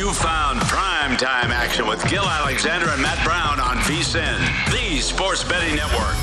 You found prime time action with Gil Alexander and Matt Brown on VSIN, the sports betting network.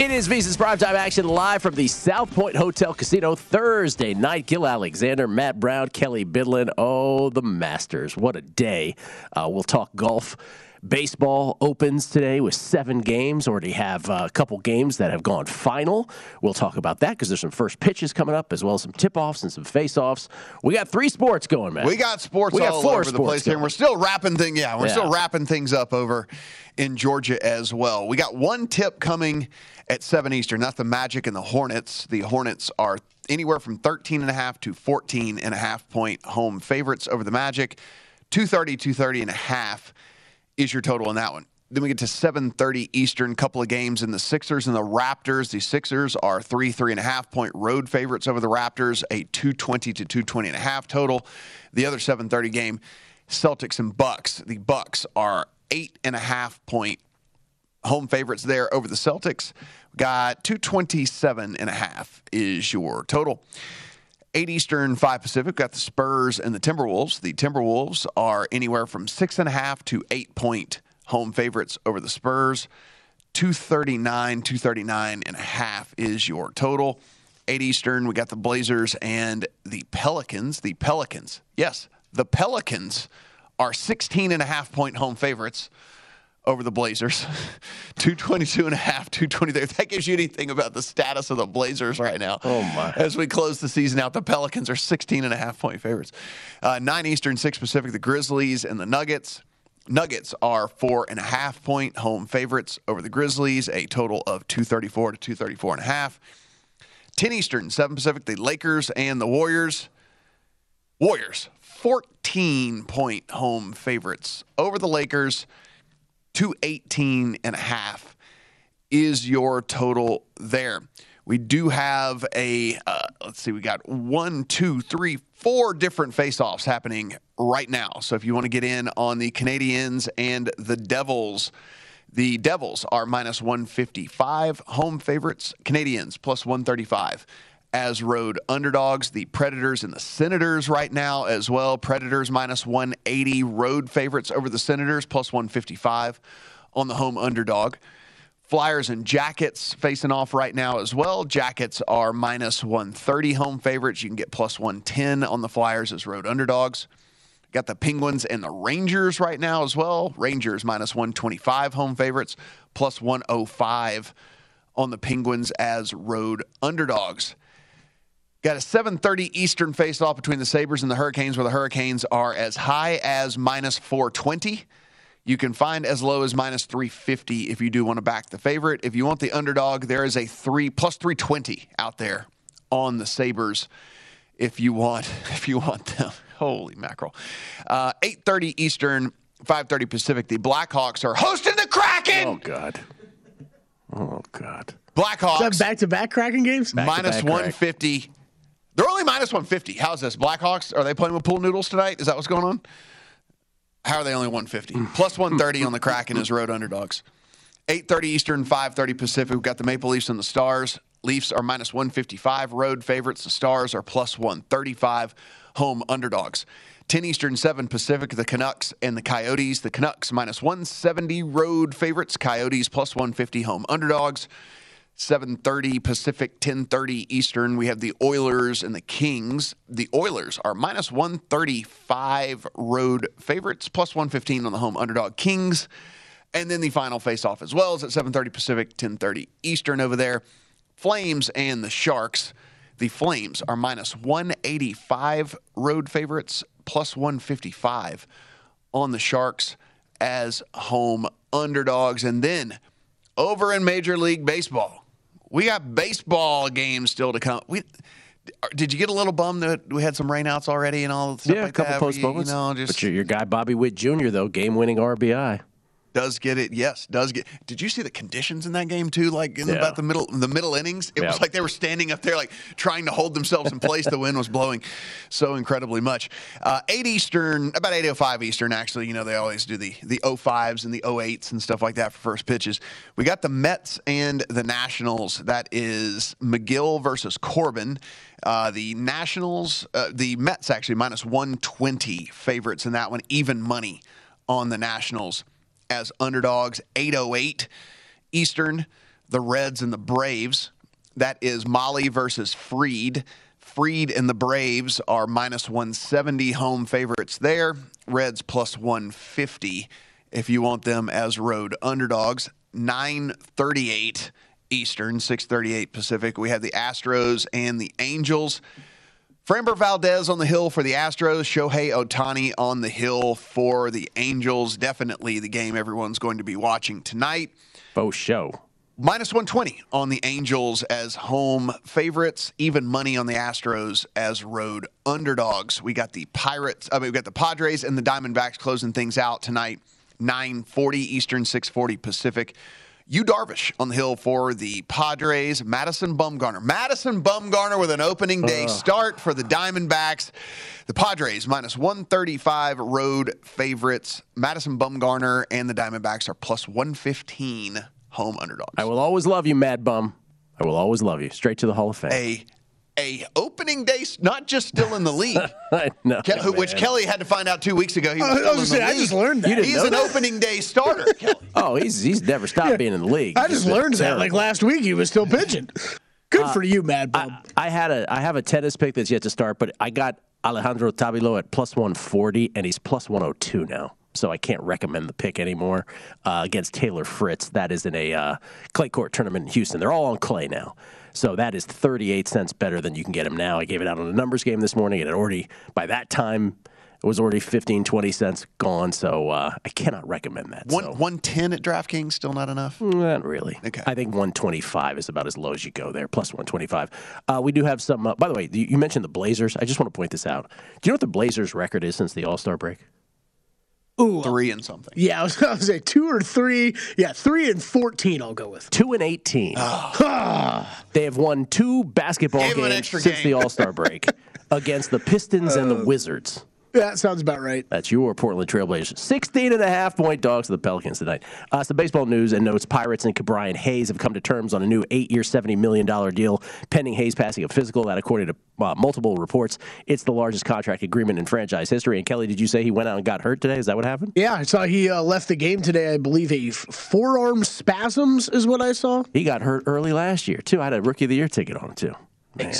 It is VSIN's primetime action live from the South Point Hotel Casino Thursday night. Gil Alexander, Matt Brown, Kelly Bidlin. Oh, the Masters. What a day. Uh, we'll talk golf. Baseball opens today with seven games. Already have uh, a couple games that have gone final. We'll talk about that because there's some first pitches coming up, as well as some tip-offs and some face-offs. We got three sports going, man. We got sports We got all four over the place here. going. and We're still wrapping things. Yeah, we're Yeah. still wrapping things up over in Georgia as well. We got one tip coming at seven Eastern. That's the Magic and the Hornets. The Hornets are anywhere from 13 and a half to 14 and a half point home favorites over the Magic. 230, 230 and a half is your total in that one. Then we get to 7:30 Eastern. Couple of games in the Sixers and the Raptors. The Sixers are three, three and a half point road favorites over the Raptors. A 220 to 220 and a half total. The other 7:30 game, Celtics and Bucks. The Bucks are eight and a half point home favorites there over the Celtics. Got 227 and a half is your total. 8 Eastern, 5 Pacific. Got the Spurs and the Timberwolves. The Timberwolves are anywhere from 6.5 to 8 point home favorites over the Spurs. 239, 239 and a half is your total. 8 Eastern, we got the Blazers and the Pelicans. The Pelicans, yes, the Pelicans are 16 and a half point home favorites over the Blazers. 222 and a half, 223. If that gives you anything about the status of the Blazers right now. Oh, my. As we close the season out, the Pelicans are 16 and a half point favorites. Uh, 9 Eastern, 6 Pacific, the Grizzlies and the Nuggets. Nuggets are four and a half point home favorites over the Grizzlies, a total of 234 to 234 and a half. 10 Eastern, 7 Pacific, the Lakers and the Warriors. Warriors, 14 point home favorites over the Lakers. 218 and a half is your total there. We do have a, uh, let's see, we got one, two, three, four different face-offs happening right now. So if you want to get in on the Canadians and the Devils, the Devils are minus 155 home favorites, Canadians plus 135 as road underdogs. The Predators and the Senators right now as well. Predators minus 180 road favorites over the Senators plus 155 on the home underdog. Flyers and Jackets facing off right now as well. Jackets are minus 130 home favorites. You can get plus 110 on the Flyers as road underdogs. Got the Penguins and the Rangers right now as well. Rangers minus 125 home favorites, plus 105 on the Penguins as road underdogs. Got a 7:30 Eastern face-off between the Sabres and the Hurricanes, where the Hurricanes are as high as minus 420. You can find as low as minus 350 if you do want to back the favorite. If you want the underdog, there is a three plus 320 out there on the Sabres. If you want, if you want them, holy mackerel! Uh, 8:30 Eastern, 5:30 Pacific. The Blackhawks are hosting the Kraken. Oh God. Oh God. Blackhawks Is that back to back cracking games? Back to minus back, Craig. 150. They're only minus 150. How's this? Blackhawks, are they playing with pool noodles tonight? Is that what's going on? How are they only 150? Mm. Plus 130 on the Kraken as road underdogs. 8:30 Eastern, 5:30 Pacific. We've got the Maple Leafs and the Stars. Leafs are minus 155 road favorites. The Stars are plus 135 home underdogs. 10 Eastern, 7 Pacific. The Canucks and the Coyotes. The Canucks minus 170 road favorites. Coyotes plus 150 home underdogs. 7:30 Pacific, 10:30 Eastern. We have the Oilers and the Kings. The Oilers are minus 135 road favorites, plus 115 on the home underdog Kings. And then the final face-off as well is at 7:30 Pacific, 10:30 Eastern over there. Flames and the Sharks. The Flames are minus 185 road favorites, plus 155 on the Sharks as home underdogs. And then over in Major League Baseball, we got baseball games still to come. We did you get a little bummed that we had some rainouts already and all stuff Yeah, like a couple that? postponements. You, know, just but your, your guy Bobby Witt Jr. though, game-winning RBI. Does get it. Yes, does get. Did you see the conditions in that game too? Like in Yeah. about the middle, the middle innings, it was like they were standing up there, like trying to hold themselves in place. the wind was blowing so incredibly much. Uh, Eight Eastern, about eight oh five Eastern. Actually, you know they always do the the 05s and the 08s and stuff like that for first pitches. We got the Mets and the Nationals. That is Megill versus Corbin. Uh, the Nationals, uh, the Mets actually minus 120 favorites in that one, even money on the Nationals as underdogs. 808 Eastern, the Reds and the Braves. That is Mahle versus Fried. Fried and the Braves are minus 170 home favorites there. Reds plus 150 if you want them as road underdogs. 938 Eastern, 638 Pacific. We have the Astros and the Angels. Framber Valdez on the hill for the Astros, Shohei Ohtani on the hill for the Angels. Definitely the game everyone's going to be watching tonight. Faux show. Minus 120 on the Angels as home favorites, even money on the Astros as road underdogs. We got the Pirates, I mean, we got the Padres and the Diamondbacks closing things out tonight, 940 Eastern, 640 Pacific. Yu Darvish on the hill for the Padres. Madison Bumgarner. Madison Bumgarner with an opening day start for the Diamondbacks. The Padres minus 135 road favorites. Madison Bumgarner and the Diamondbacks are plus 115 home underdogs. I will always love you, Mad Bum. I will always love you. Straight to the Hall of Fame. A a opening day, not just still in the league, I know, Ke- who- which. Kelly had to find out two weeks ago. He was I still was in gonna the say, I just learned that. He's an that? opening day starter. Kelly. Oh, he's he's never stopped being in the league. I He's just learned that like last week. He was still pitching. Good for you, Mad Bum. Uh, I had a I have a tennis pick that's yet to start, but I got Alejandro Tabilo at plus 140, and he's plus 102 now. So I can't recommend the pick anymore uh, against Taylor Fritz. That is in a uh, clay court tournament in Houston. They're all on clay now. So that is 38 cents better than you can get them now. I gave it out on a numbers game this morning, and it already, by that time, it was already 15, 20 cents gone. So uh, I cannot recommend that. One so. one ten at DraftKings still not enough. Not really. Okay. I think 125 is about as low as you go there, plus 125. Uh, we do have some. Uh, by the way, you you mentioned the Blazers. I just want to point this out. Do you know what the Blazers' record is since the All Star break? Ooh, uh, Three and something. yeah, I was going to say two or three. Yeah, three and fourteen. I'll go with. Two and 18. Ah. they have won two basketball Gave 'em an games extra since game. the All Star break against the Pistons and the uh. Wizards. Yeah, that sounds about right. That's your Portland Trailblazers. 16 and a half point dogs to the Pelicans tonight. Uh, some baseball news and notes. Pirates and Ke'Bryan Hayes have come to terms on a new eight year, $70 million deal, pending Hayes passing a physical. That, according to uh, multiple reports, it's the largest contract agreement in franchise history. And Kelly, did you say he went out and got hurt today? Is that what happened? Yeah, I saw he uh, left the game today. I believe a f- forearm spasms is what I saw. He got hurt early last year, too. I had a rookie of the year ticket on him, too. Man.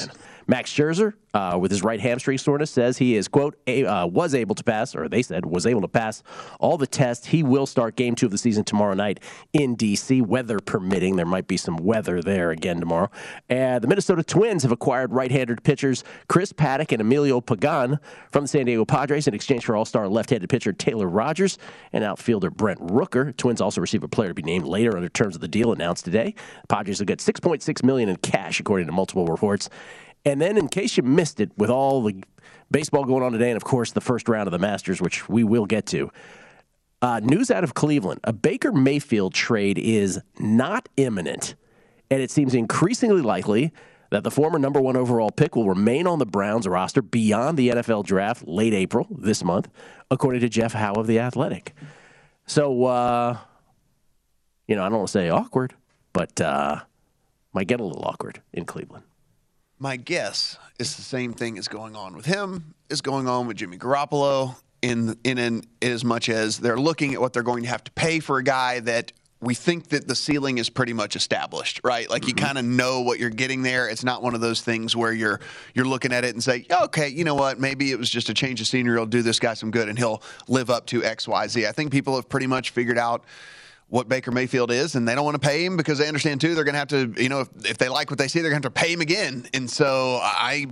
Max Scherzer, uh, with his right hamstring soreness, says he is, quote, a, uh, was able to pass, or they said was able to pass all the tests. He will start game two of the season tomorrow night in D.C., weather permitting. There might be some weather there again tomorrow. And the Minnesota Twins have acquired right handed pitchers Chris Paddack and Emilio Pagan from the San Diego Padres in exchange for all star left handed pitcher Taylor Rogers and outfielder Brent Rooker. Twins also receive a player to be named later under terms of the deal announced today. Padres will get 6.6 million in cash, according to multiple reports. And then, in case you missed it, with all the baseball going on today, and of course the first round of the Masters, which we will get to. Uh, news out of Cleveland: a Baker Mayfield trade is not imminent, and it seems increasingly likely that the former number one overall pick will remain on the Browns roster beyond the NFL draft late April this month, according to Jeff Howe of the Athletic. So, uh, you know, I don't want to say awkward, but uh, might get a little awkward in Cleveland. My guess is the same thing is going on with him, is going on with Jimmy Garoppolo, in in an, as much as they're looking at what they're going to have to pay for a guy that we think that the ceiling is pretty much established, right? Like you mm-hmm. kind of know what you're getting there. It's not one of those things where you're you're looking at it and say, okay, you know what? Maybe it was just a change of scenery. I'll do this guy some good, and he'll live up to X, Y, Z. I think people have pretty much figured out what Baker Mayfield is, and they don't want to pay him because they understand too they're going to have to, you know, if, if they like what they see, they're going to have to pay him again. And so I,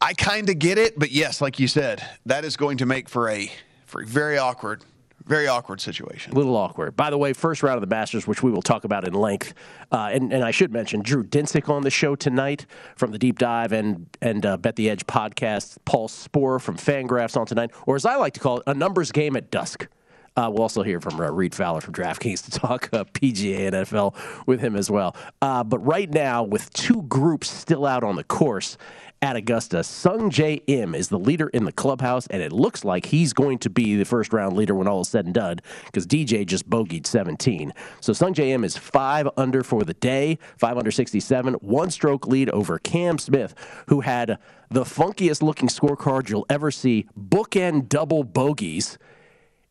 I kind of get it, but yes, like you said, that is going to make for a for a very awkward very awkward situation. A little awkward. By the way, first round of the Masters, which we will talk about in length, uh, and, and I should mention Drew Dinsick on the show tonight from the Deep Dive and and uh, Bet the Edge podcast. Paul Sporer from Fangraphs on tonight, or as I like to call it, a numbers game at dusk. Uh, we'll also hear from uh, Reed Fowler from DraftKings to talk uh, PGA and NFL with him as well. Uh, but right now, with two groups still out on the course at Augusta, Sungjae Im is the leader in the clubhouse, and it looks like he's going to be the first round leader when all is said and done because DJ just bogeyed 17. So Sungjae Im is five under for the day, five under 67, one stroke lead over Cam Smith, who had the funkiest looking scorecard you'll ever see, bookend double bogeys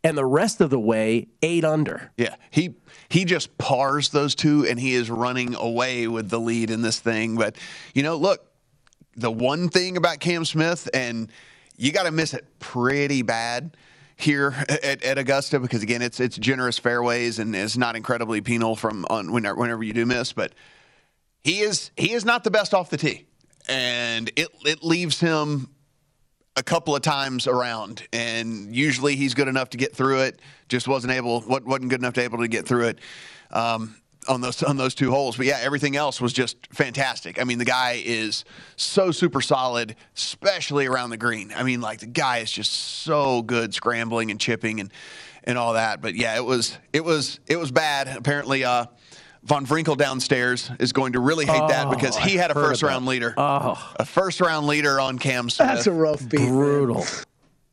and the rest of the way eight under. Yeah, he he just pars those two, and he is running away with the lead in this thing. But you know, look, the one thing about Cam Smith, and you got to miss it pretty bad here at, at, Augusta because again, it's it's generous fairways and it's not incredibly penal from on whenever, whenever you do miss, but he is he is not the best off the tee, and it it leaves him a couple of times around, and usually he's good enough to get through it. Just wasn't able, wasn't good enough to able to get through it um, on those on those two holes. But yeah, everything else was just fantastic. I mean, the guy is so super solid, especially around the green. I mean, like the guy is just so good scrambling and chipping and and all that. But yeah, it was it was it was bad. Apparently, uh, Von Wrinkle downstairs is going to really hate oh, that because he had a first round leader. Oh. A first round leader on Cam Smith. That's a rough beat. Brutal.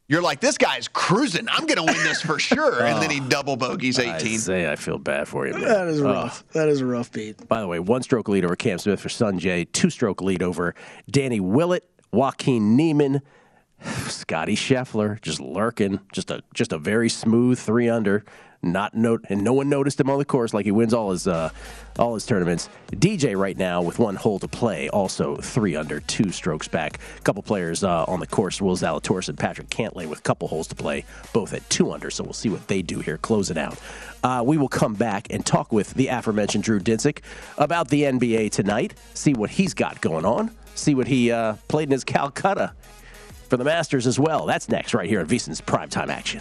You're like, this guy's cruising. I'm going to win this for sure. And then he oh. double bogeys 18. I say I feel bad for you, man. That is oh. rough. Oh. That is a rough beat. By the way, one stroke lead over Cam Smith for Sungjae, two stroke lead over Danny Willett, Joaquin Niemann, Scotty Scheffler, just lurking, just a just a very smooth three under not note, and no one noticed him on the course like he wins all his uh, all his tournaments. DJ right now with one hole to play, also three under, two strokes back. A couple players uh, on the course, Will Zalatoris and Patrick Cantlay with a couple holes to play, both at two under. So we'll see what they do here, close it out. Uh, we will come back and talk with the aforementioned Drew Dinsick about the NBA tonight, see what he's got going on, see what he uh, played in his Calcutta for the Masters as well. That's next right here on VSiN's Primetime Action.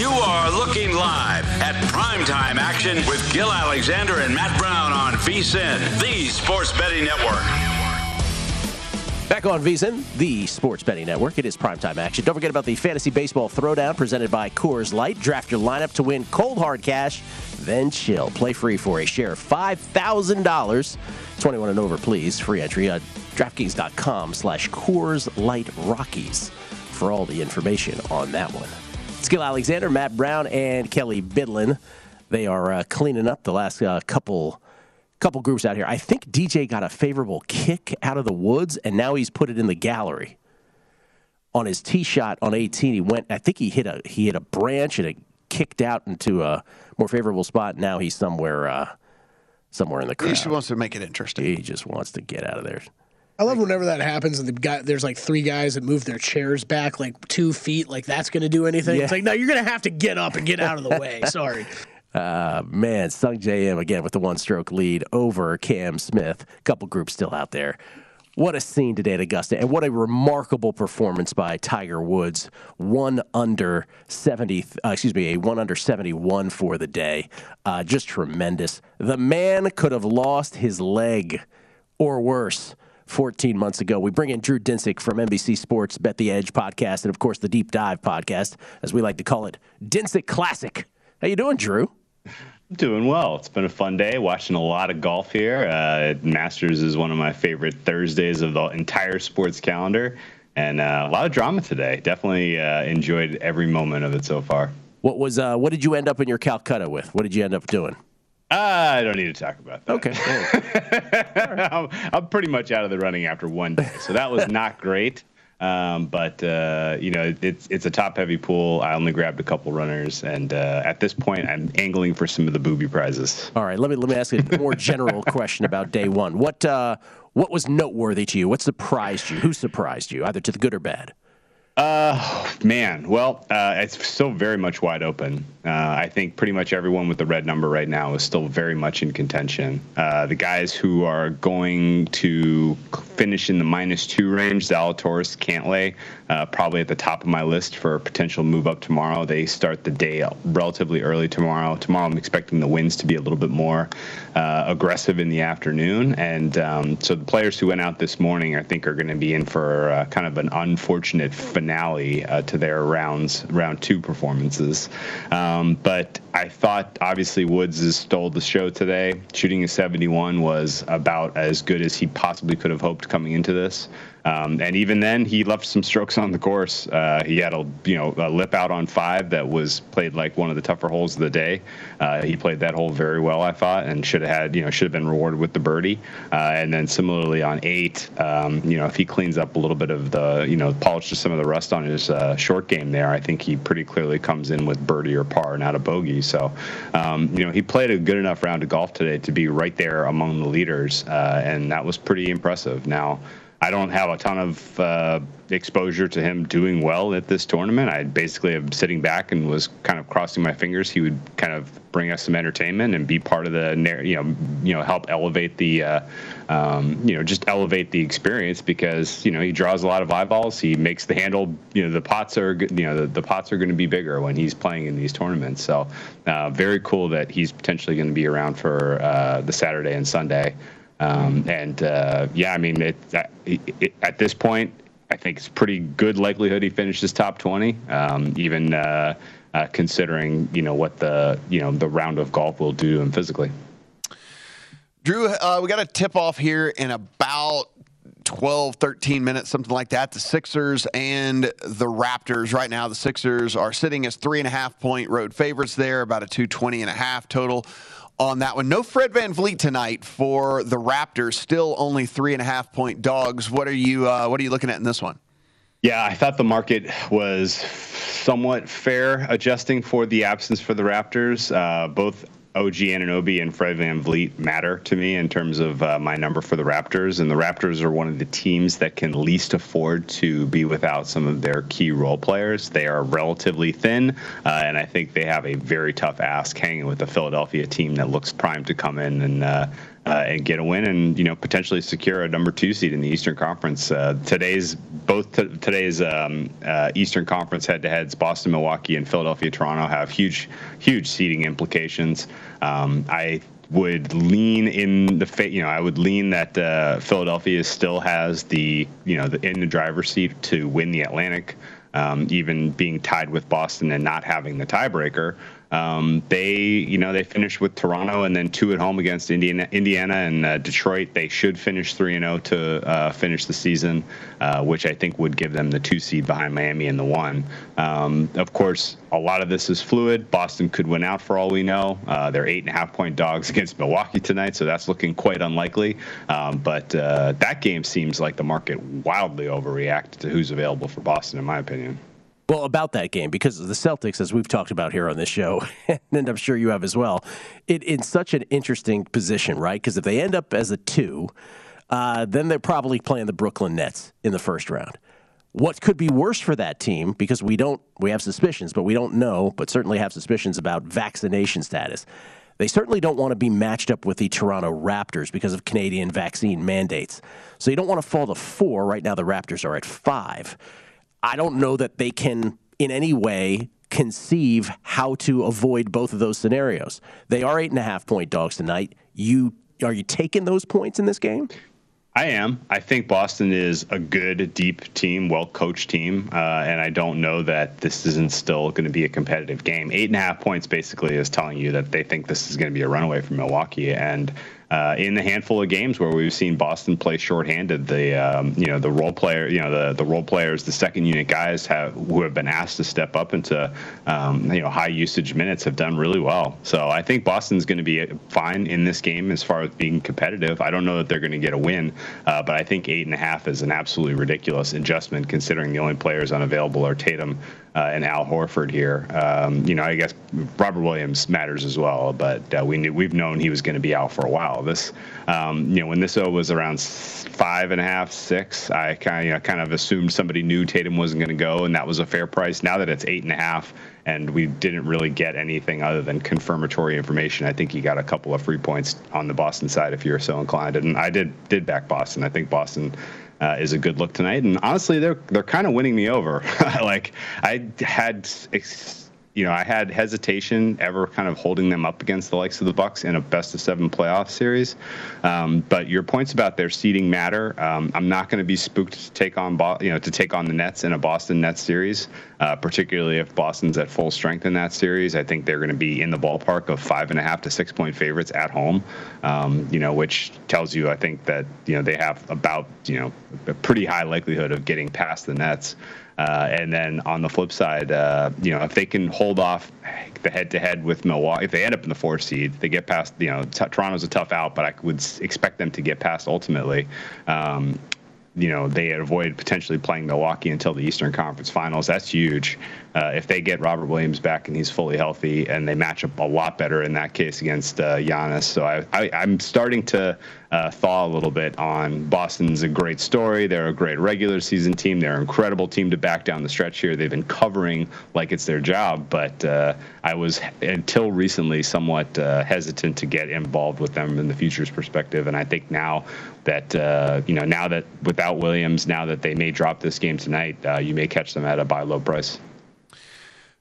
You are looking live at primetime action with Gil Alexander and Matt Brown on VSIN, the Sports Betting Network. Back on VSIN, the Sports Betting Network. It is primetime action. Don't forget about the Fantasy Baseball Throwdown presented by Coors Light. Draft your lineup to win cold hard cash, then chill. Play free for a share of $5,000. 21 and over, please. Free entry at DraftKings.com slash Coors Light Rockies for all the information on that one. Skill Alexander, Matt Brown, and Kelly Bidlin. They are uh, cleaning up the last uh, couple couple groups out here. I think DJ got a favorable kick out of the woods, and now he's put it in the gallery. On his tee shot on 18, he went. I think he hit a he hit a branch and it kicked out into a more favorable spot. Now he's somewhere uh, somewhere in the crowd. He just wants to make it interesting. He just wants to get out of there. I love whenever that happens and the guy there's like three guys that move their chairs back like two feet, like that's going to do anything. Yeah. It's like no, you're going to have to get up and get out of the way. Sorry. Uh, man, Sungjae Im again with the one stroke lead over Cam Smith. Couple groups still out there. What a scene today at Augusta, and what a remarkable performance by Tiger Woods. One under 70, uh, excuse me, a one under 71 for the day. Uh, just tremendous. The man could have lost his leg or worse. 14 months ago. We bring in Drew Dinsick from NBC Sports Bet the Edge podcast and of course the Deep Dive podcast as we like to call it Dinsick Classic. How you doing, Drew? Doing well. It's been a fun day watching a lot of golf here. Uh, Masters is one of my favorite Thursdays of the entire sports calendar, and uh, a lot of drama today. Definitely uh, enjoyed every moment of it so far. What was uh, what did you end up in your Calcutta with? What did you end up doing? I don't need to talk about that. Okay. I'm, I'm pretty much out of the running after one day, so that was not great. Um, but uh, you know, it's it's a top heavy pool. I only grabbed a couple runners, and uh, at this point, I'm angling for some of the booby prizes. All right, let me let me ask you a more general question about day one. What uh, what was noteworthy to you? What surprised you? Who surprised you, either to the good or bad? Uh, man, well, uh, it's still very much wide open. Uh, I think pretty much everyone with the red number right now is still very much in contention. Uh, the guys who are going to finish in the minus two range, Zalatoris, Cantlay, uh, probably at the top of my list for a potential move up tomorrow. They start the day relatively early tomorrow. Tomorrow, I'm expecting the winds to be a little bit more uh, aggressive in the afternoon, and um, so the players who went out this morning, I think, are going to be in for uh, kind of an unfortunate finale uh, to their rounds, round two performances. Um, but I thought obviously Woods has stole the show today. Shooting a 71 was about as good as he possibly could have hoped coming into this. Um, and even then, he left some strokes on the course. Uh, he had a you know a lip out on five that was played like one of the tougher holes of the day. Uh, he played that hole very well, I thought, and should have had you know should have been rewarded with the birdie. Uh, and then similarly on eight, um, you know if he cleans up a little bit of the you know polishes some of the rust on his uh, short game there, I think he pretty clearly comes in with birdie or par, and not a bogey. So um, you know he played a good enough round of golf today to be right there among the leaders, uh, and that was pretty impressive. Now. I don't have a ton of uh, exposure to him doing well at this tournament. I basically am sitting back and was kind of crossing my fingers. He would kind of bring us some entertainment and be part of the, you know, you know, help elevate the, uh, um, you know, just elevate the experience because you know he draws a lot of eyeballs. He makes the handle, you know, the pots are, you know, the, the pots are going to be bigger when he's playing in these tournaments. So uh, very cool that he's potentially going to be around for uh, the Saturday and Sunday. Um, and uh, yeah, I mean, it, it, it, at this point, I think it's pretty good likelihood he finishes top 20, um, even uh, uh, considering you know what the you know the round of golf will do him physically. Drew, uh, we got a tip off here in about 12, 13 minutes, something like that. The Sixers and the Raptors. Right now, the Sixers are sitting as three and a half point road favorites there, about a 220 and a half total on that one. No Fred Van VanVleet tonight for the Raptors. Still only three and a half point dogs. What are you uh, What are you looking at in this one? Yeah, I thought the market was somewhat fair adjusting for the absence for the Raptors. Uh, both OG Anunoby and Fred VanVleet matter to me in terms of uh, my number for the Raptors. And the Raptors are one of the teams that can least afford to be without some of their key role players. They are relatively thin, uh, and I think they have a very tough ask hanging with the Philadelphia team that looks primed to come in and uh, uh, and get a win and you know potentially secure a number two seed in the Eastern Conference. Uh, today's both t- today's um, uh, Eastern Conference head-to-heads, Boston, Milwaukee, and Philadelphia, Toronto have huge huge seeding implications. Um, I would lean in the fa- you know I would lean that uh, Philadelphia still has the you know the, in the driver's seat to win the Atlantic, um, even being tied with Boston and not having the tiebreaker. Um, they, you know, they finished with Toronto and then two at home against Indiana, Indiana and uh, Detroit. They should finish three and zero oh to uh, finish the season, uh, which I think would give them the two seed behind Miami and the one. Um, of course, a lot of this is fluid. Boston could win out for all we know. Uh, they're eight and a half point dogs against Milwaukee tonight, so that's looking quite unlikely. Um, but uh, that game seems like the market wildly overreacted to who's available for Boston, in my opinion. Well, about that game, because the Celtics, as we've talked about here on this show, and I'm sure you have as well, it in such an interesting position, right? Because if they end up as a two, uh, then they're probably playing the Brooklyn Nets in the first round. What could be worse for that team? Because we don't, we have suspicions, but we don't know, but certainly have suspicions about vaccination status. They certainly don't want to be matched up with the Toronto Raptors because of Canadian vaccine mandates. So you don't want to fall to four. Right now, the Raptors are at five. I don't know that they can in any way conceive how to avoid both of those scenarios. They are eight and a half point dogs tonight. You are you taking those points in this game? I am. I think Boston is a good, deep team, well coached team, uh, and I don't know that this isn't still going to be a competitive game. Eight and a half points basically is telling you that they think this is going to be a runaway from Milwaukee, and uh, in the handful of games where we've seen Boston play shorthanded, the um, you know the role player, you know the the role players, the second unit guys have who have been asked to step up into um, you know high usage minutes have done really well. So I think Boston's going to be fine in this game as far as being competitive. I don't know that they're going to get a win, uh, but I think eight and a half is an absolutely ridiculous adjustment considering the only players unavailable are Tatum uh, and Al Horford here. Um, you know, I guess Robert Williams matters as well, but uh, we knew we've known he was going to be out for a while. This, um, you know, when this O was around five and a half, six, I kind of you know, kind of assumed somebody knew Tatum wasn't going to go, and that was a fair price. Now that it's eight and a half, and we didn't really get anything other than confirmatory information. I think you got a couple of free points on the Boston side if you're so inclined, and I did did back Boston. I think Boston uh, is a good look tonight. And honestly, they're they're kind of winning me over. like I had. Ex- you know, I had hesitation ever kind of holding them up against the likes of the Bucks in a best of seven playoff series. Um, but your points about their seeding matter. Um, I'm not going to be spooked to take on, Bo- you know, to take on the Nets in a Boston Nets series, uh, particularly if Boston's at full strength in that series. I think they're going to be in the ballpark of five and a half to six point favorites at home. Um, you know, which tells you, I think that you know they have about you know a pretty high likelihood of getting past the Nets. Uh, and then on the flip side, uh, you know, if they can hold off the head-to-head with Milwaukee, if they end up in the four seed, they get past. You know, t- Toronto's a tough out, but I would expect them to get past ultimately. Um, you know they avoid potentially playing Milwaukee until the Eastern Conference Finals. That's huge. Uh, if they get Robert Williams back and he's fully healthy, and they match up a lot better in that case against uh, Giannis. So I, I, I'm starting to uh, thaw a little bit on Boston's a great story. They're a great regular season team. They're an incredible team to back down the stretch here. They've been covering like it's their job, but uh, I was until recently somewhat uh, hesitant to get involved with them in the futures perspective, and I think now that uh, you know now that without Williams, now that they may drop this game tonight, uh, you may catch them at a buy low price.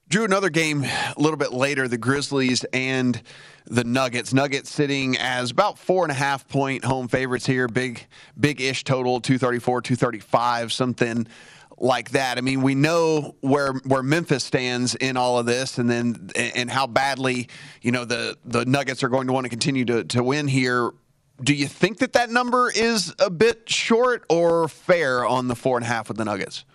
Drew, another game a little bit later, the Grizzlies and the Nuggets. Nuggets sitting as about four and a half point home favorites here. Big, big ish total, 234, 235, something like that. I mean, we know where where Memphis stands in all of this, and then and how badly you know the the Nuggets are going to want to continue to to win here. Do you think that that number is a bit short or fair on the four and a half with the Nuggets?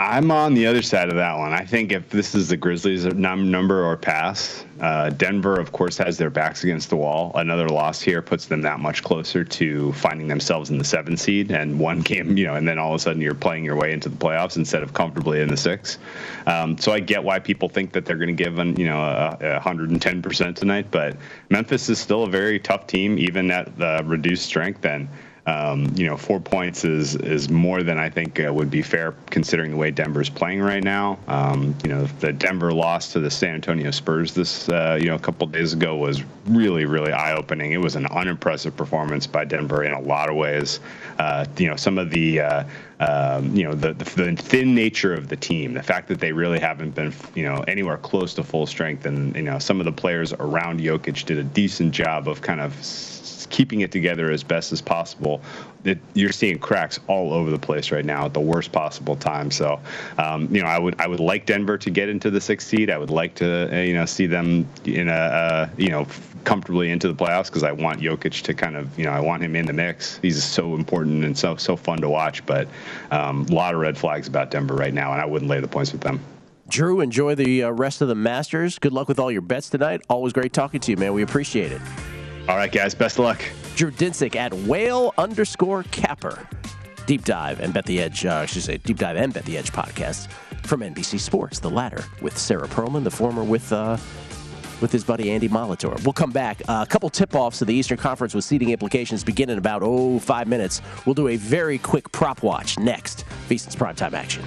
I'm on the other side of that one. I think if this is the Grizzlies' num- number or pass, uh, Denver, of course, has their backs against the wall. Another loss here puts them that much closer to finding themselves in the seven seed. And one game, you know, and then all of a sudden you're playing your way into the playoffs instead of comfortably in the six. Um, so I get why people think that they're going to give, an, you know, a 110% tonight. But Memphis is still a very tough team, even at the reduced strength. And um, you know, four points is is more than I think uh, would be fair considering the way Denver's playing right now. Um, you know, the Denver loss to the San Antonio Spurs this uh, you know a couple days ago was really really eye opening. It was an unimpressive performance by Denver in a lot of ways. Uh, you know, some of the uh, um, you know the, the, the thin nature of the team, the fact that they really haven't been you know anywhere close to full strength, and you know some of the players around Jokic did a decent job of kind of keeping it together as best as possible. It, you're seeing cracks all over the place right now at the worst possible time. So, um, you know, I would I would like Denver to get into the sixth seed. I would like to uh, you know see them in a uh, you know comfortably into the playoffs because I want Jokic to kind of you know I want him in the mix. He's so important and so so fun to watch. But um, a lot of red flags about Denver right now, and I wouldn't lay the points with them. Drew, enjoy the uh, rest of the Masters. Good luck with all your bets tonight. Always great talking to you, man. We appreciate it. All right, guys. Best of luck. Drew Dinsick at whale underscore capper. Deep dive and bet the edge, uh, I should say, deep dive and bet the edge podcast from NBC Sports. The latter with Sarah Perlman, the former with uh, with his buddy Andy Molitor. We'll come back. Uh, a couple tip offs of the Eastern Conference with seating implications begin in about oh five minutes. We'll do a very quick prop watch next. VSiN's primetime action.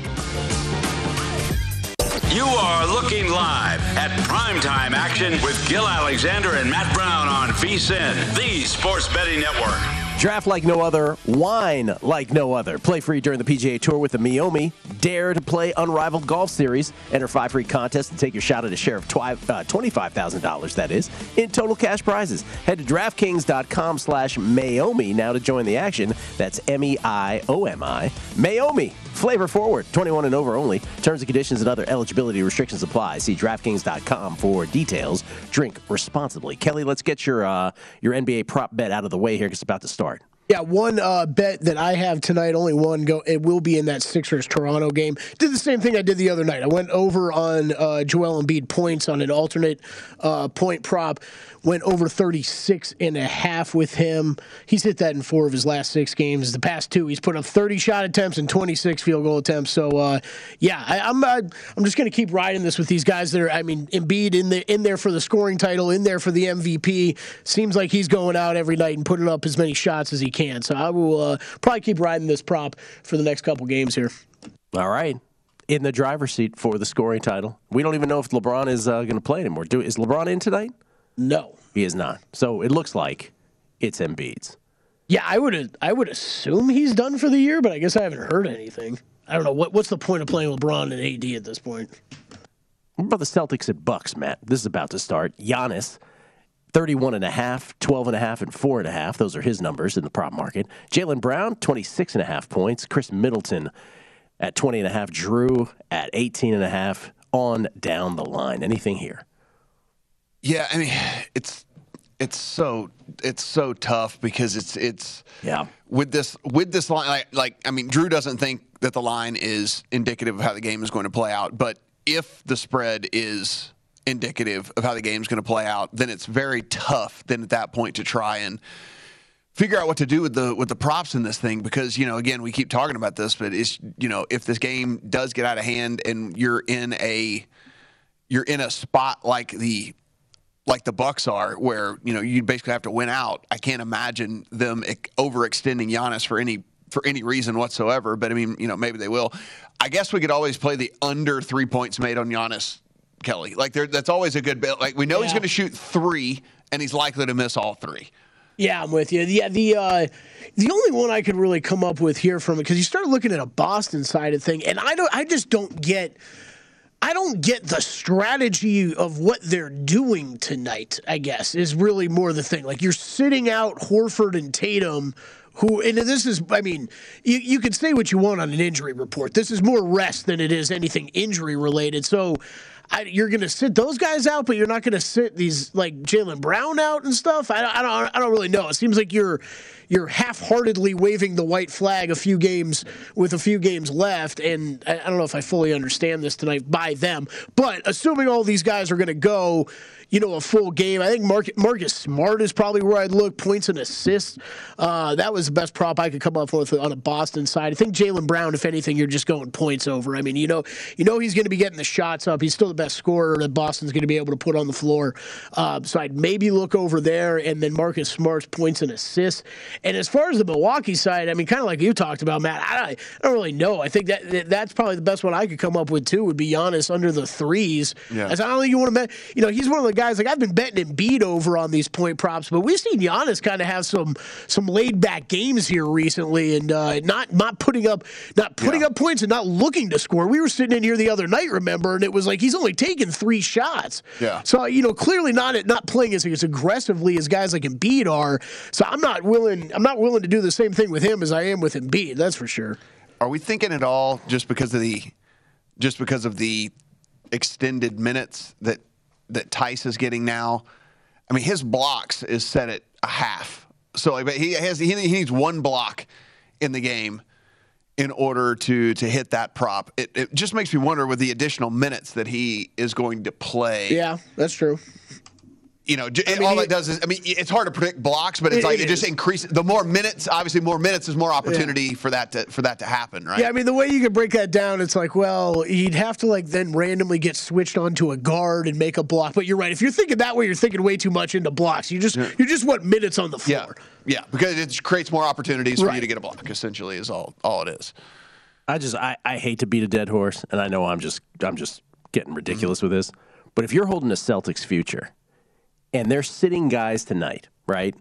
You are looking live at primetime action with Gil Alexander and Matt Brown on VSIN, the Sports Betting Network. Draft like no other, wine like no other. Play free during the PGA Tour with the Meiomi. Dare to play unrivaled golf series. Enter five free contests and take your shot at a share of twi- uh, $25,000, that is, in total cash prizes. Head to DraftKings.com slash Meiomi now to join the action. That's M-E-I-O-M-I. Meiomi. Flavor forward. 21 and over only. Terms and conditions and other eligibility restrictions apply. See DraftKings.com for details. Drink responsibly. Kelly, let's get your uh, your NBA prop bet out of the way here because it's about to start. Yeah, one uh, bet that I have tonight, only one go. It will be in that Sixers Toronto game. Did the same thing I did the other night. I went over on uh, Joel Embiid points on an alternate uh, point prop. Went over 36 and a half with him. He's hit that in four of his last six games. The past two, he's put up 30 shot attempts and 26 field goal attempts. So uh, yeah, I, I'm uh, I'm just going to keep riding this with these guys that are. I mean, Embiid in the in there for the scoring title, in there for the MVP. Seems like he's going out every night and putting up as many shots as he can. So I will uh, probably keep riding this prop for the next couple games here. All right. In the driver's seat for the scoring title. We don't even know if LeBron is uh, going to play anymore. Do, is LeBron in tonight? No. He is not. So it looks like it's Embiid's. Yeah, I would I would assume he's done for the year, but I guess I haven't heard anything. I don't know what what's the point of playing LeBron and AD at this point. What about the Celtics at Bucks, Matt? This is about to start. Giannis, 31 and a half, 12 and a half, and four and a half. Those are his numbers in the prop market. Jaylen Brown, 26 and a half points. Khris Middleton at 20 and a half. Jrue at 18 and a half on down the line. Anything here? Yeah, I mean, it's it's so it's so tough because it's it's yeah. with this with this line like, like I mean Drew doesn't think that the line is indicative of how the game is going to play out, but if the spread is indicative of how the game is going to play out, then it's very tough then at that point to try and figure out what to do with the with the props in this thing because you know again we keep talking about this but it's you know if this game does get out of hand and you're in a you're in a spot like the like the Bucks are where you know you basically have to win out. I can't imagine them overextending Giannis for any for any reason whatsoever but I mean you know maybe they will. I guess we could always play the under 3 points made on Giannis Kelly. Like there that's always a good bet. Like we know he's going to shoot 3 and he's likely to miss all 3 Yeah, I'm with you. Yeah, the uh, the only one I could really come up with here from it because you start looking at a Boston side of thing, and I don't, I just don't get. I don't get the strategy of what they're doing tonight, I guess, is really more the thing. Like you're sitting out Horford and Tatum, who, and this is, I mean, you, you can say what you want on an injury report. This is more rest than it is anything injury related. So I, you're going to sit those guys out, but you're not going to sit these like Jaylen Brown out and stuff. I, don't- I don't, I don't really know. It seems like you're you're half-heartedly waving the white flag a few games with a few games left, and I, I don't know if I fully understand this tonight by them. But assuming all these guys are going to go, you know, a full game, I think Mark, Marcus Smart is probably where I'd look. Points and assists. Uh, that was the best prop I could come up with on a Boston side. I think Jaylen Brown, if anything, you're just going points over. I mean, you know, you know he's going to be getting the shots up. He's still the best scorer that Boston's going to be able to put on the floor. Uh, so I'd maybe look over there, and then Marcus Smart's points and assists. And as far as the Milwaukee side, I mean, kind of like you talked about, Matt. I don't, I don't really know. I think that, that that's probably the best one I could come up with too. Would be Giannis under the threes. Yeah. As I don't think you want to. You know, he's one of the guys. Like I've been betting Embiid over on these point props, but we've seen Giannis kind of have some some laid back games here recently, and uh, not not putting up not putting up points and not looking to score. We were sitting in here the other night, remember, and it was like he's only taken three shots. Yeah. So you know, clearly not not playing as, as aggressively as guys like Embiid are. So I'm not willing. I'm not willing to do the same thing with him as I am with Embiid. That's for sure. Are we thinking at all just because of the just because of the extended minutes that that Theis is getting now? I mean, his blocks is set at a half. So like, he has he needs one block in the game in order to to hit that prop. It, it just makes me wonder with the additional minutes that he is going to play. Yeah, that's true. You know, j- mean, all he- it does is, I mean, it's hard to predict blocks, but it's It- like it it, just increases. The more minutes, obviously, more minutes is more opportunity for that to for that to happen, right? Yeah, I mean the way you could break that down, it's like, well, he'd have to like then randomly get switched onto a guard and make a block. But you're right. If you're thinking that way, you're thinking way too much into blocks. You just you just want minutes on the floor. Yeah, yeah because it creates more opportunities for you to get a block. Essentially, is all all it is. I just I, I hate to beat a dead horse, and I know I'm just I'm just getting ridiculous mm-hmm. with this. But if you're holding a Celtics future, and they're sitting guys tonight, right?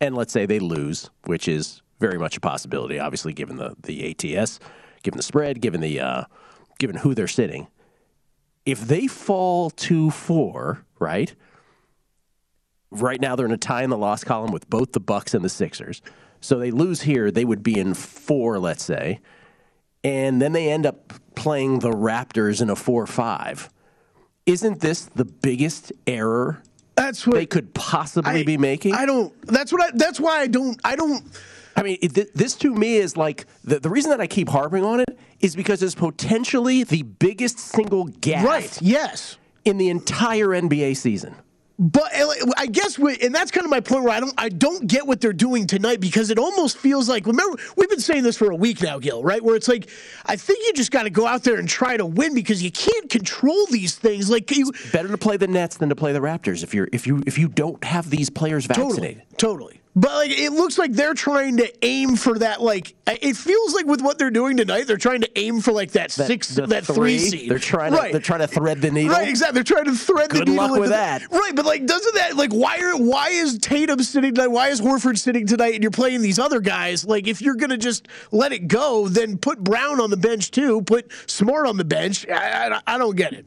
And let's say they lose, which is very much a possibility, obviously, given the the ATS, given the spread, given the uh, given who they're sitting. If they fall to four, right? Right now they're in a tie in the loss column with both the Bucks and the Sixers. So they lose here, they would be in four, let's say and then they end up playing the Raptors in a 4 5. Isn't this the biggest error that's what they could possibly be making? I don't. That's what. I, that's why I don't. I don't. I mean, it, this to me is like the, the reason that I keep harping on it is because it's potentially the biggest single gap Right. Yes. in the entire NBA season. But I guess, we, and that's kind of my point where I don't, I don't get what they're doing tonight because it almost feels like. Remember, we've been saying this for a week now, Gil, right? Where it's like, I think you just got to go out there and try to win because you can't control these things. Like you, Better to play the Nets than to play the Raptors if you're if you if you don't have these players vaccinated. Totally, totally. But like, it looks like they're trying to aim for that. Like, it feels like with what they're doing tonight, they're trying to aim for like that, That- six, that three, seed. They're trying to right. they're trying to thread the needle. Right, exactly. They're trying to thread Good the needle. luck with the- that. Right, but like, doesn't that like why are why is Tatum sitting tonight? Why is Horford sitting tonight? And you're playing these other guys. Like, if you're gonna just let it go, then put Brown on the bench too. Put Smart on the bench. I, I, I don't get it.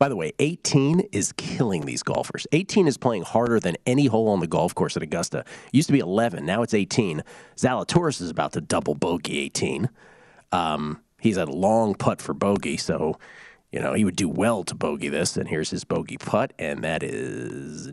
By the way, 18 is killing these golfers. 18 is playing harder than any hole on the golf course at Augusta. It used to be 11, now it's 18. Zalatoris is about to double bogey 18. Um, he's a long putt for bogey, so You know, he would do well to bogey this, and here's his bogey putt, and that is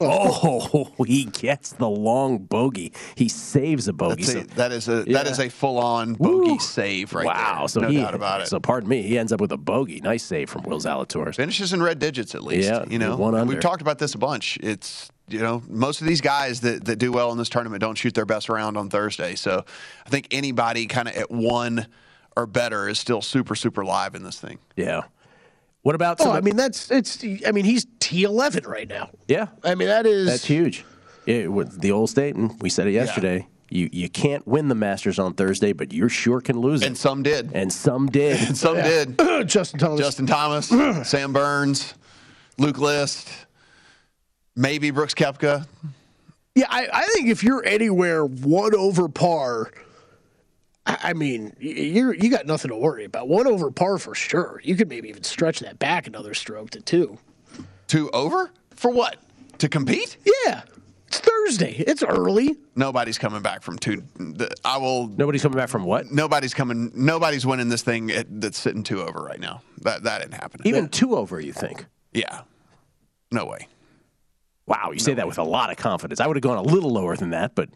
oh, oh he gets the long bogey. He saves a bogey. That's a, So- that is a Yeah. is a full on bogey save right wow, there. so no he, doubt about it. So pardon me, he ends up with a bogey. Nice save from Will Zalatoris. Finishes in red digits at least. Yeah, you know, one under. we've talked about this a bunch. It's you know most of these guys that that do well in this tournament don't shoot their best round on Thursday. So I think anybody kind of at one or better is still super super live in this thing. Yeah. What about? Oh, I mean that's it's. I mean he's T eleven right now. Yeah, I mean that is That's huge. It, with the old state, and we said it yesterday. You you can't win the Masters on Thursday, but you sure can lose it. And some did. And some did. And some Yeah. did. Justin Thomas. Justin Thomas, Sam Burns, Luke List, maybe Brooks Koepka. Yeah, I, I think if you're anywhere one over par, I, I mean, you're you got nothing to worry about. One over par for sure. You could maybe even stretch that back another stroke to two. Two over for what? To compete? Yeah, it's Thursday. It's early. Nobody's coming back from two. the- I will. Nobody's coming back from what? Nobody's coming. Nobody's winning this thing at, that's sitting two over right now. That that ain't happening. Even two over, you think? Yeah. No way. Wow, you say that with a lot of confidence. I would have gone a little lower than that, but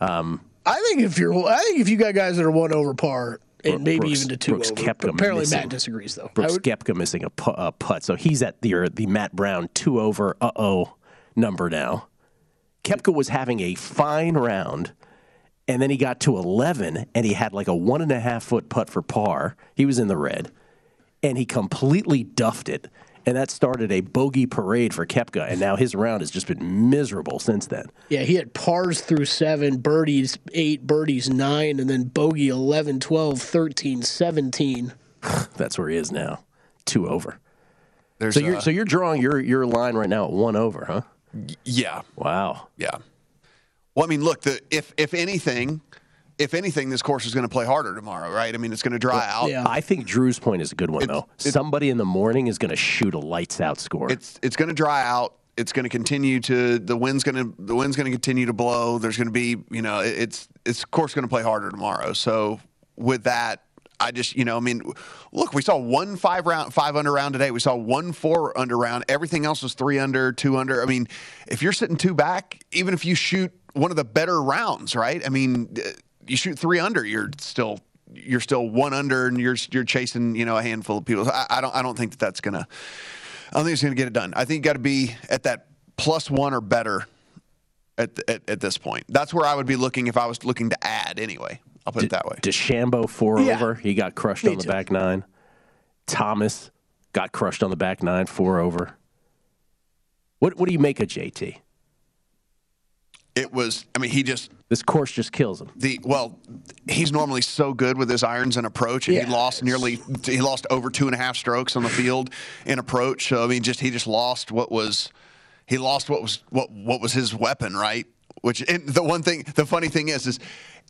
um, I think if you're, I think if you got guys that are one over par and maybe Brooks- even to two Brooks over. Koepka Apparently, missing. Matt disagrees though. Brooks would- Koepka missing a, a putt, so he's at the or the Matt Brown two over uh oh number now. Koepka was having a fine round, and then he got to eleven, and he had like a one and a half foot putt for par. He was in the red, and he completely duffed it, and that started a bogey parade for Koepka, and now his round has just been miserable since then. Yeah, he had pars through seven, birdies eight, birdies nine, and then bogey 11, 12, 13, 17. That's where he is now, two over. There's so you're so you're drawing your your line right now at one over, huh? Yeah. Wow. Yeah. Well, I mean, look, the, if if anything, if anything, this course is going to play harder tomorrow, right? I mean, it's going to dry out. I think Drew's point is a good one, though. Somebody in the morning is going to shoot a lights out score. It's it's going to dry out. It's going to continue to the wind's going to the wind's going to continue to blow. There's going to be you know it's it's of course going to play harder tomorrow. So with that, I just you know I mean, look, we saw one five round five under round today. We saw one four under round. Everything else was three under, two under. I mean, if you're sitting two back, even if you shoot one of the better rounds, right? I mean, uh, you shoot three under, you're still you're still one under, and you're you're chasing you know a handful of people. I, I don't I don't think that that's gonna. I don't think it's going to get it done. I think you got to be at that plus one or better at, at at this point. That's where I would be looking if I was looking to add anyway. I'll put it that way. DeChambeau four Yeah. over. He got crushed Me on the too. back nine. Thomas got crushed on the back nine, four over. What what do you make of JT? It was. I mean, he just this course just kills him. the well. He's normally so good with his irons and approach, and Yeah. he lost nearly. He lost over two and a half strokes on the field in approach. So I mean, just he just lost what was. He lost what was what what was his weapon, right? Which and the one thing, the funny thing is, is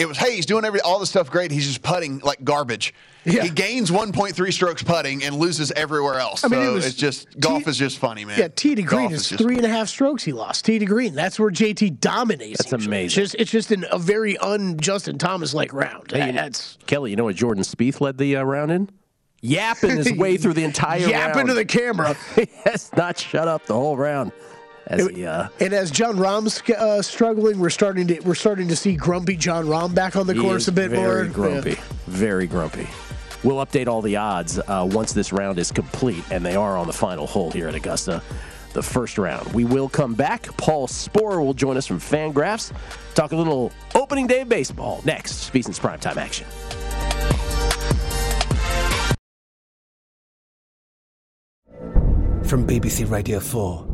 it was hey, he's doing every all the stuff great. He's just putting like garbage. He gains 1.3 strokes putting and loses everywhere else. I mean, it was it's just golf is just funny, man. Yeah, tee to green Golf is just- three and a half strokes he lost. tee to green. That's where JT dominates. That's usually. amazing. It's just, it's just an, a very un Justin Thomas like round. Hey, That's Kelly, you know what Jordan Spieth led the uh, round in? Yapping his way through the entire Yapping round. to the camera. he has not shut up the whole round. As he, uh, and as Jon Rahm's uh, struggling, we're starting to we're starting to see grumpy Jon Rahm back on the course a bit more. very more. grumpy. Yeah. Very grumpy. We'll update all the odds uh, once this round is complete, and they are on the final hole here at Augusta, the first round. We will come back. Paul Sporer will join us from Fangraphs, talk a little opening day baseball next. VSiN's primetime action. From BBC Radio 4,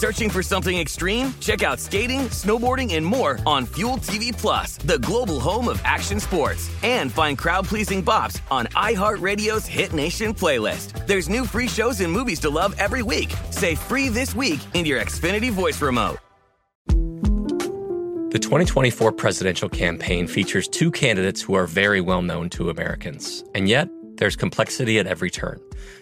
Searching for something extreme? Check out skating, snowboarding, and more on Fuel TV Plus, the global home of action sports. And find crowd-pleasing bops on iHeartRadio's Hit Nation playlist. There's new free shows and movies to love every week. Say free this week in your Xfinity voice remote. The 2024 presidential campaign features two candidates who are very well known to Americans. And yet, there's complexity at every turn.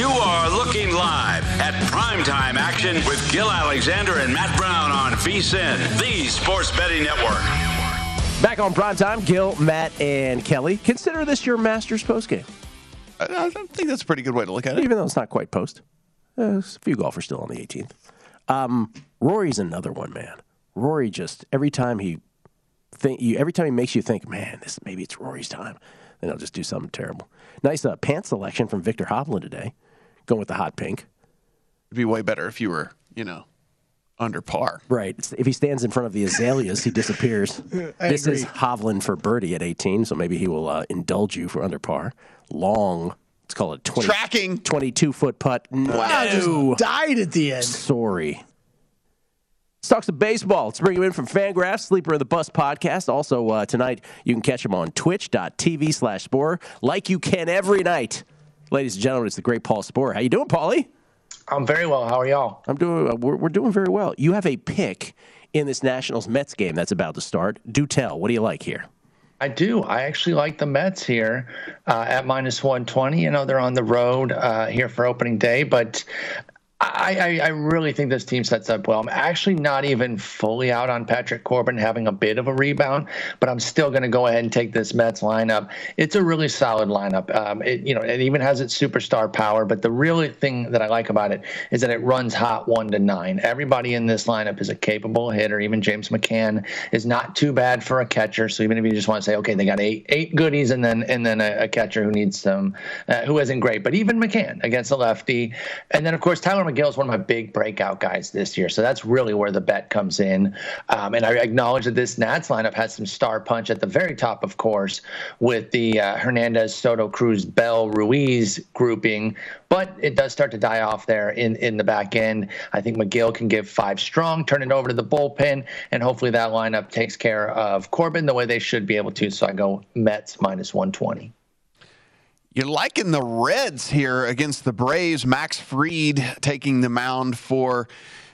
You are looking live at primetime action with Gil Alexander and Matt Brown on VSIN, the Sports Betting Network. Back on prime time, Gil, Matt, and Kelly. Consider this your Masters postgame. I, I think that's a pretty good way to look at it. Even though it's not quite post. Uh, there's a few golfers still on the 18th. Um, Rory's another one, man. Rory just every time he think you every time he makes you think, man, this maybe it's Rory's time. Then he'll just do something terrible. Nice uh, pants selection from Viktor Hovland today, going with the hot pink. It'd be way better if you were, you know, under par. Right. If he stands in front of the azaleas, he disappears. I this is agree. Hovland for birdie at 18, so maybe he will uh, indulge you for under par. Long. Let's call it 20, Tracking. 22 foot putt. No. Wow, just died at the end. Sorry. Let's talk some baseball. Let's bring him in from Fangraphs, Sleeper of the Bus podcast. Also, uh, tonight, you can catch him on twitch.tv slash Sporer, like you can every night. Ladies and gentlemen, it's the great Paul Sporer. How you doing, Paulie? I'm very well. How are y'all? I'm doing. uh, We're, we're doing very well. You have a pick in this Nationals Mets game that's about to start. Do tell. What do you like here? I do. I actually like the Mets here uh, at minus 120. You know, they're on the road uh, here for opening day, but I, I, really think this team sets up well. I'm actually not even fully out on Patrick Corbin having a bit of a rebound, but I'm still going to go ahead and take this Mets lineup. It's a really solid lineup. Um, it, you know, it even has its superstar power, but the really thing that I like about it is that it runs hot one to nine. Everybody in this lineup is a capable hitter. Even James McCann is not too bad for a catcher. So even if you just want to say, okay, they got eight eight goodies and then and then a, a catcher who needs some, uh, who isn't great, but even McCann against a lefty, and then of course Tyler Megill is one of my big breakout guys this year. So that's really where the bet comes in. Um, and I acknowledge that this Nats lineup has some star punch at the very top, of course, with the uh, Hernandez, Soto, Cruz, Bell, Ruiz grouping. But it does start to die off there in, in the back end. I think Megill can give five strong, turn it over to the bullpen, and hopefully that lineup takes care of Corbin the way they should be able to. So I go Mets minus 120. You're liking the Reds here against the Braves. Max Fried taking the mound for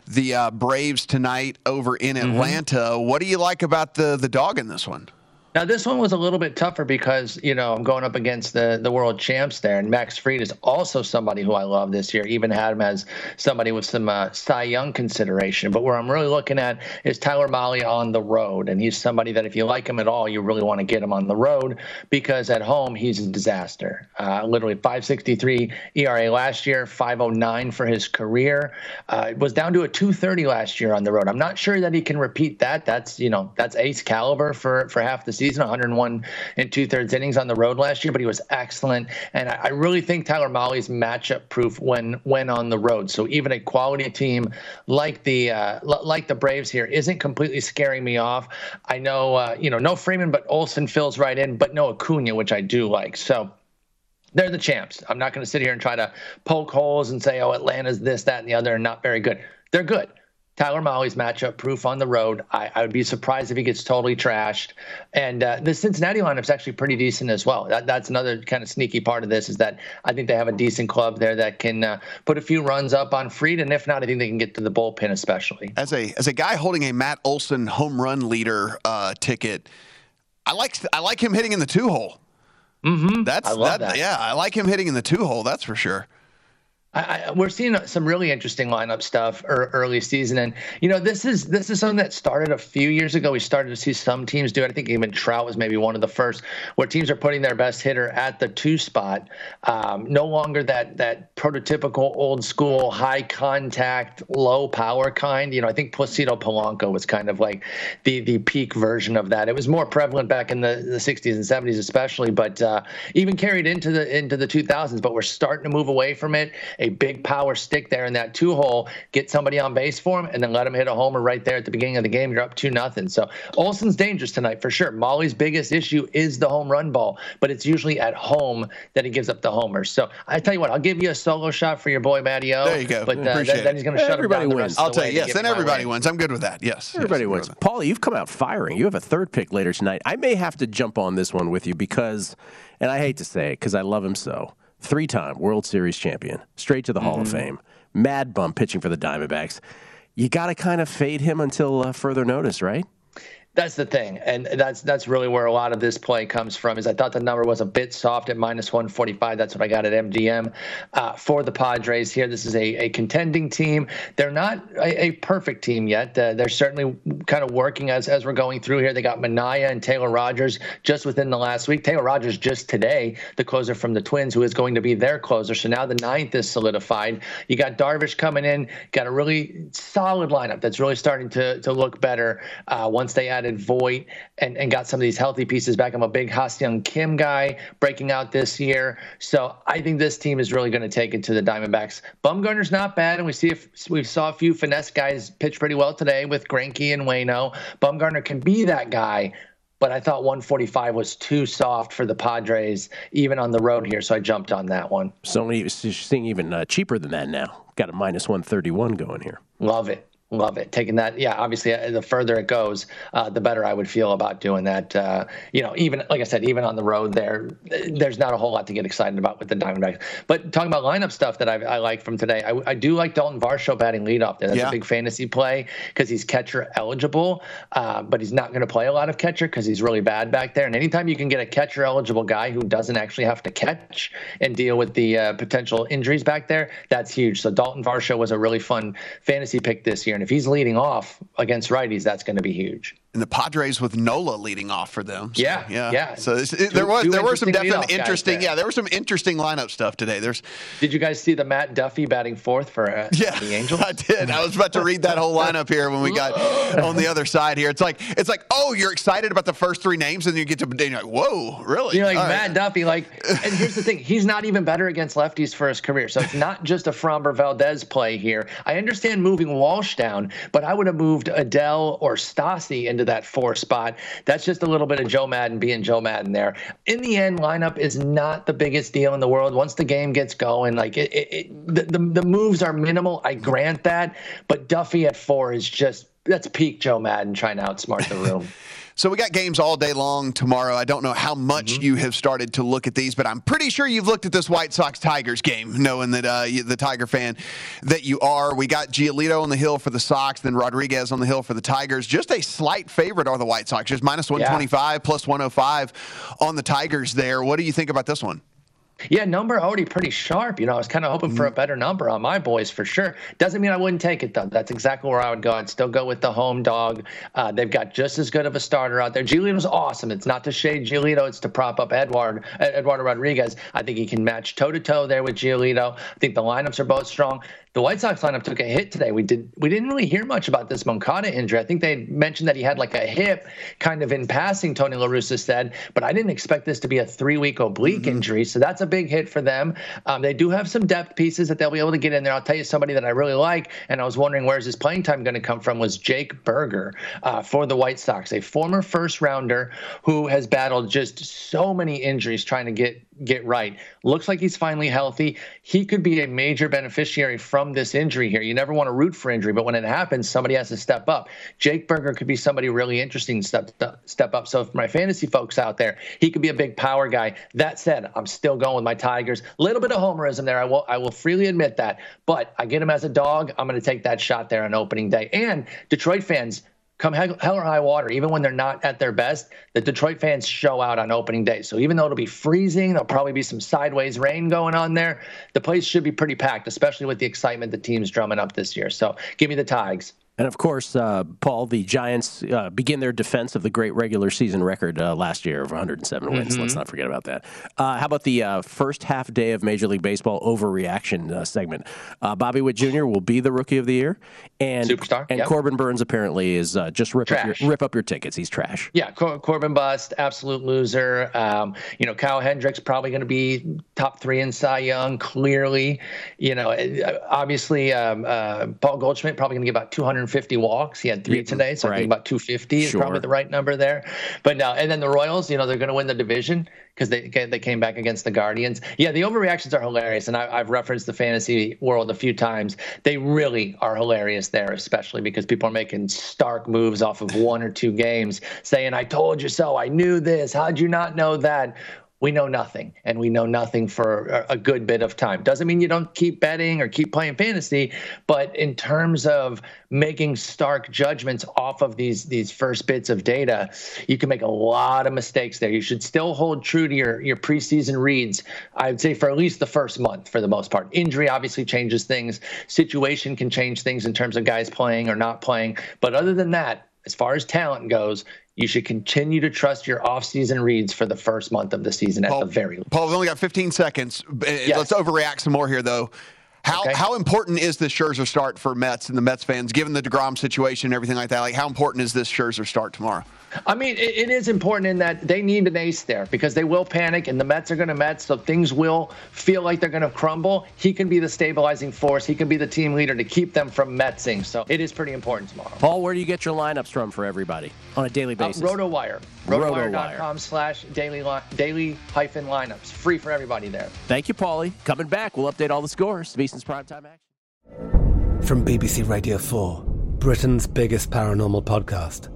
the uh, Braves tonight over in Atlanta. What do you like about the the dog in this one? Now this one was a little bit tougher because you know I'm going up against the the world champs there, and Max Fried is also somebody who I love this year. Even had him as somebody with some uh, Cy Young consideration. But where I'm really looking at is Tyler Mahle on the road, and he's somebody that if you like him at all, you really want to get him on the road because at home he's a disaster. Uh, literally 5.63 ERA last year, 5.09 for his career. Uh, it was down to a 2.30 last year on the road. I'm not sure that he can repeat that. That's you know that's ace caliber for for half the season. 101 and two thirds innings on the road last year, but he was excellent. And I, I really think Tyler Mahle's matchup proof when when on the road. So even a quality team like the uh, l- like the Braves here isn't completely scaring me off. I know uh, you know no Freeman, but Olson fills right in, but no Acuna, which I do like. So they're the champs. I'm not going to sit here and try to poke holes and say, oh, Atlanta's this, that, and the other, and not very good. They're good. Tyler Mahle's matchup proof on the road. I, I, would be surprised if he gets totally trashed. And uh, the Cincinnati lineup is actually pretty decent as well. That, that's another kind of sneaky part of this is that I think they have a decent club there that can uh, put a few runs up on Fried, and if not, I think they can get to the bullpen especially. As a as a guy holding a Matt Olson home run leader uh, ticket, I like I like him hitting in the two hole. Mm-hmm. That's that, that. Yeah, I like him hitting in the two hole. That's for sure. I, we're seeing some really interesting lineup stuff early season, and you know this is this is something that started a few years ago. We started to see some teams do it. I think even Trout was maybe one of the first, where teams are putting their best hitter at the two spot. Um, no longer that that prototypical old school high contact, low power kind. You know, I think Placido Polanco was kind of like the the peak version of that. It was more prevalent back in the, the 60s and 70s, especially, but uh, even carried into the into the 2000s. But we're starting to move away from it a big power stick there in that two hole, get somebody on base for him, and then let him hit a homer right there at the beginning of the game. You're up two nothing. So Olson's dangerous tonight for sure. Mahle's biggest issue is the home run ball, but it's usually at home that he gives up the homers. So I tell you what, I'll give you a solo shot for your boy Matty O. There you go. But uh, then, then, he's going to shut everybody him down wins. I'll tell you. Yes, then everybody wins. I'm good with that. Yes. Everybody yes, wins. Paulie, you've come out firing. You have a third pick later tonight. I may have to jump on this one with you because, and I hate to say it because I love him so three time World Series champion, straight to the mm-hmm. Hall of mm-hmm. Fame, mad bum pitching for the Diamondbacks. You got to kind of fade him until uh, further notice, right? That's the thing, and that's that's really where a lot of this play comes from. Is I thought the number was a bit soft at minus 145. That's what I got at MGM uh, for the Padres here. This is a, a contending team. They're not a, a perfect team yet. Uh, they're certainly kind of working as as we're going through here. They got Manaea and Taylor Rogers just within the last week. Taylor Rogers just today, the closer from the Twins, who is going to be their closer. So now the ninth is solidified. You got Darvish coming in. Got a really solid lineup that's really starting to to look better uh, once they add added Voit and, and got some of these healthy pieces back. I'm a big Ha-Seong Kim guy breaking out this year. So I think this team is really going to take it to the Diamondbacks. Bumgarner's not bad, and we see if we saw a few finesse guys pitch pretty well today with Greinke and Wayno. Bumgarner can be that guy but I thought 145 was too soft for the Padres, even on the road here. So I jumped on that one. So seeing even uh, cheaper than that now. Got a minus 131 going here. Love it. Love it. Taking that, yeah. Obviously, uh, the further it goes, uh, the better I would feel about doing that. Uh, you know, even like I said, even on the road, there, there's not a whole lot to get excited about with the Diamondbacks. But talking about lineup stuff that I, I like from today, I, I, do like Dalton Varsho batting leadoff there. That's yeah. a big fantasy play because he's catcher eligible, uh, but he's not going to play a lot of catcher because he's really bad back there. And anytime you can get a catcher eligible guy who doesn't actually have to catch and deal with the uh, potential injuries back there, that's huge. So Dalton Varsho was a really fun fantasy pick this year. And if he's leading off against righties, that's going to be huge. And the Padres with Nola leading off for them. So, yeah, yeah, yeah. So it, there was there were some definitely interesting. Yeah, there were some interesting lineup stuff today. There's. Did you guys see the Matt Duffy batting fourth for uh, yeah, the Angels? I did. I was about to read that whole lineup here when we got on the other side here. It's like it's like oh, you're excited about the first three names, and then you get to and you're like whoa, really? You're like All Matt right. Duffy. Like, and here's the thing: he's not even better against lefties for his career. So it's not just a Framber Valdez play here. I understand moving Walsh down, but I would have moved Adell or Stassi into that four spot. That's just a little bit of Joe Maddon being Joe Maddon there. In the end, lineup is not the biggest deal in the world. Once the game gets going, like it, it, it the, the the moves are minimal. I grant that, but Duffy at four is just that's peak Joe Madden trying to outsmart the room. So we got games all day long tomorrow. I don't know how much mm-hmm. you have started to look at these, but I'm pretty sure you've looked at this White Sox Tigers game, knowing that uh, the Tiger fan that you are. We got Giolito on the hill for the Sox, then Rodriguez on the hill for the Tigers. Just a slight favorite are the White Sox, just minus 125 yeah. plus 105 on the Tigers there. What do you think about this one? Yeah, number already pretty sharp. You know, I was kind of hoping for a mm-hmm. better number on my boys for sure. Doesn't mean I wouldn't take it though. That's exactly where I would go. I'd still go with the home dog. Uh, they've got just as good of a starter out there. Giolito's awesome. It's not to shade Giolito. It's to prop up Edward Eduardo Rodriguez. I think he can match toe to toe there with Giolito. I think the lineups are both strong. The White Sox lineup took a hit today. We did we didn't really hear much about this Moncada injury. I think they mentioned that he had like a hip, kind of in passing. Tony La Russa said, but I didn't expect this to be a three week oblique mm-hmm. injury. So that's a big hit for them. Um, they do have some depth pieces that they'll be able to get in there. I'll tell you somebody that I really like, and I was wondering where's his playing time going to come from was Jake Burger uh, for the White Sox, a former first rounder who has battled just so many injuries trying to get get right. Looks like he's finally healthy. He could be a major beneficiary from from this injury here. You never want to root for injury, but when it happens, somebody has to step up. Jake Burger could be somebody really interesting to step, step up. So for my fantasy folks out there, he could be a big power guy. That said, I'm still going with my Tigers. A little bit of homerism there. I will I will freely admit that. But I get him as a dog. I'm going to take that shot there on opening day. And Detroit fans, come hell, or high water, even when they're not at their best, the Detroit fans show out on opening day. So even though it'll be freezing, there'll probably be some sideways rain going on there. The place should be pretty packed, especially with the excitement the team's drumming up this year. So give me the Tigers. And of course, uh, Paul, the Giants uh, begin their defense of the great regular season record uh, last year of 107 wins. Mm-hmm. Let's not forget about that. Uh, how about the uh, first half day of Major League Baseball overreaction uh, segment? Bobby Witt Jr. will be the Rookie of the Year, and superstar. And yep. Corbin Burnes apparently is just rip up, your, rip up your tickets. He's trash. Yeah, Cor- Corbin bust, absolute loser. Um, you know, Kyle Hendricks probably going to be top three in Cy Young. Clearly, you know, obviously um, Paul Goldschmidt probably going to get about 250 walks. He had three today, so right. I think about 250 is probably the right number there. But now, and then the Royals, you know, they're going to win the division because they they came back against the Guardians. Yeah, the overreactions are hilarious, and I, have referenced the fantasy world a few times. They really are hilarious there, especially because people are making stark moves off of one or two games, saying, "I told you so. I knew this. How'd you not know that?" We know nothing and we know nothing for a good bit of time. Doesn't mean you don't keep betting or keep playing fantasy, but in terms of making stark judgments off of these these first bits of data, you can make a lot of mistakes there. You should still hold true to your your preseason reads. I would say for at least the first month for the most part. Injury obviously changes things. Situation can change things in terms of guys playing or not playing, but other than that, as far as talent goes, you should continue to trust your off-season reads for the first month of the season at Paul, the very least. Paul, we've only got 15 seconds. Eh, yes. Let's overreact some more here, though. How okay. how important is this Scherzer start for Mets and the Mets fans, given the Degrom situation and everything like that? Like, how important is this Scherzer start tomorrow? I mean, it, it is important in that they need an ace there because they will panic and the Mets are going to Mets, so things will feel like they're going to crumble. He can be the stabilizing force. He can be the team leader to keep them from Metsing. So it is pretty important tomorrow. Paul, where do you get your lineups from for everybody on a daily uh, basis? Uh, RotoWire. RotoWire.com slash daily, daily hyphen lineups. Free for everybody there. Thank you, Paulie. Coming back, we'll update all the scores. VSiN's primetime action. From BBC Radio 4, Britain's biggest paranormal podcast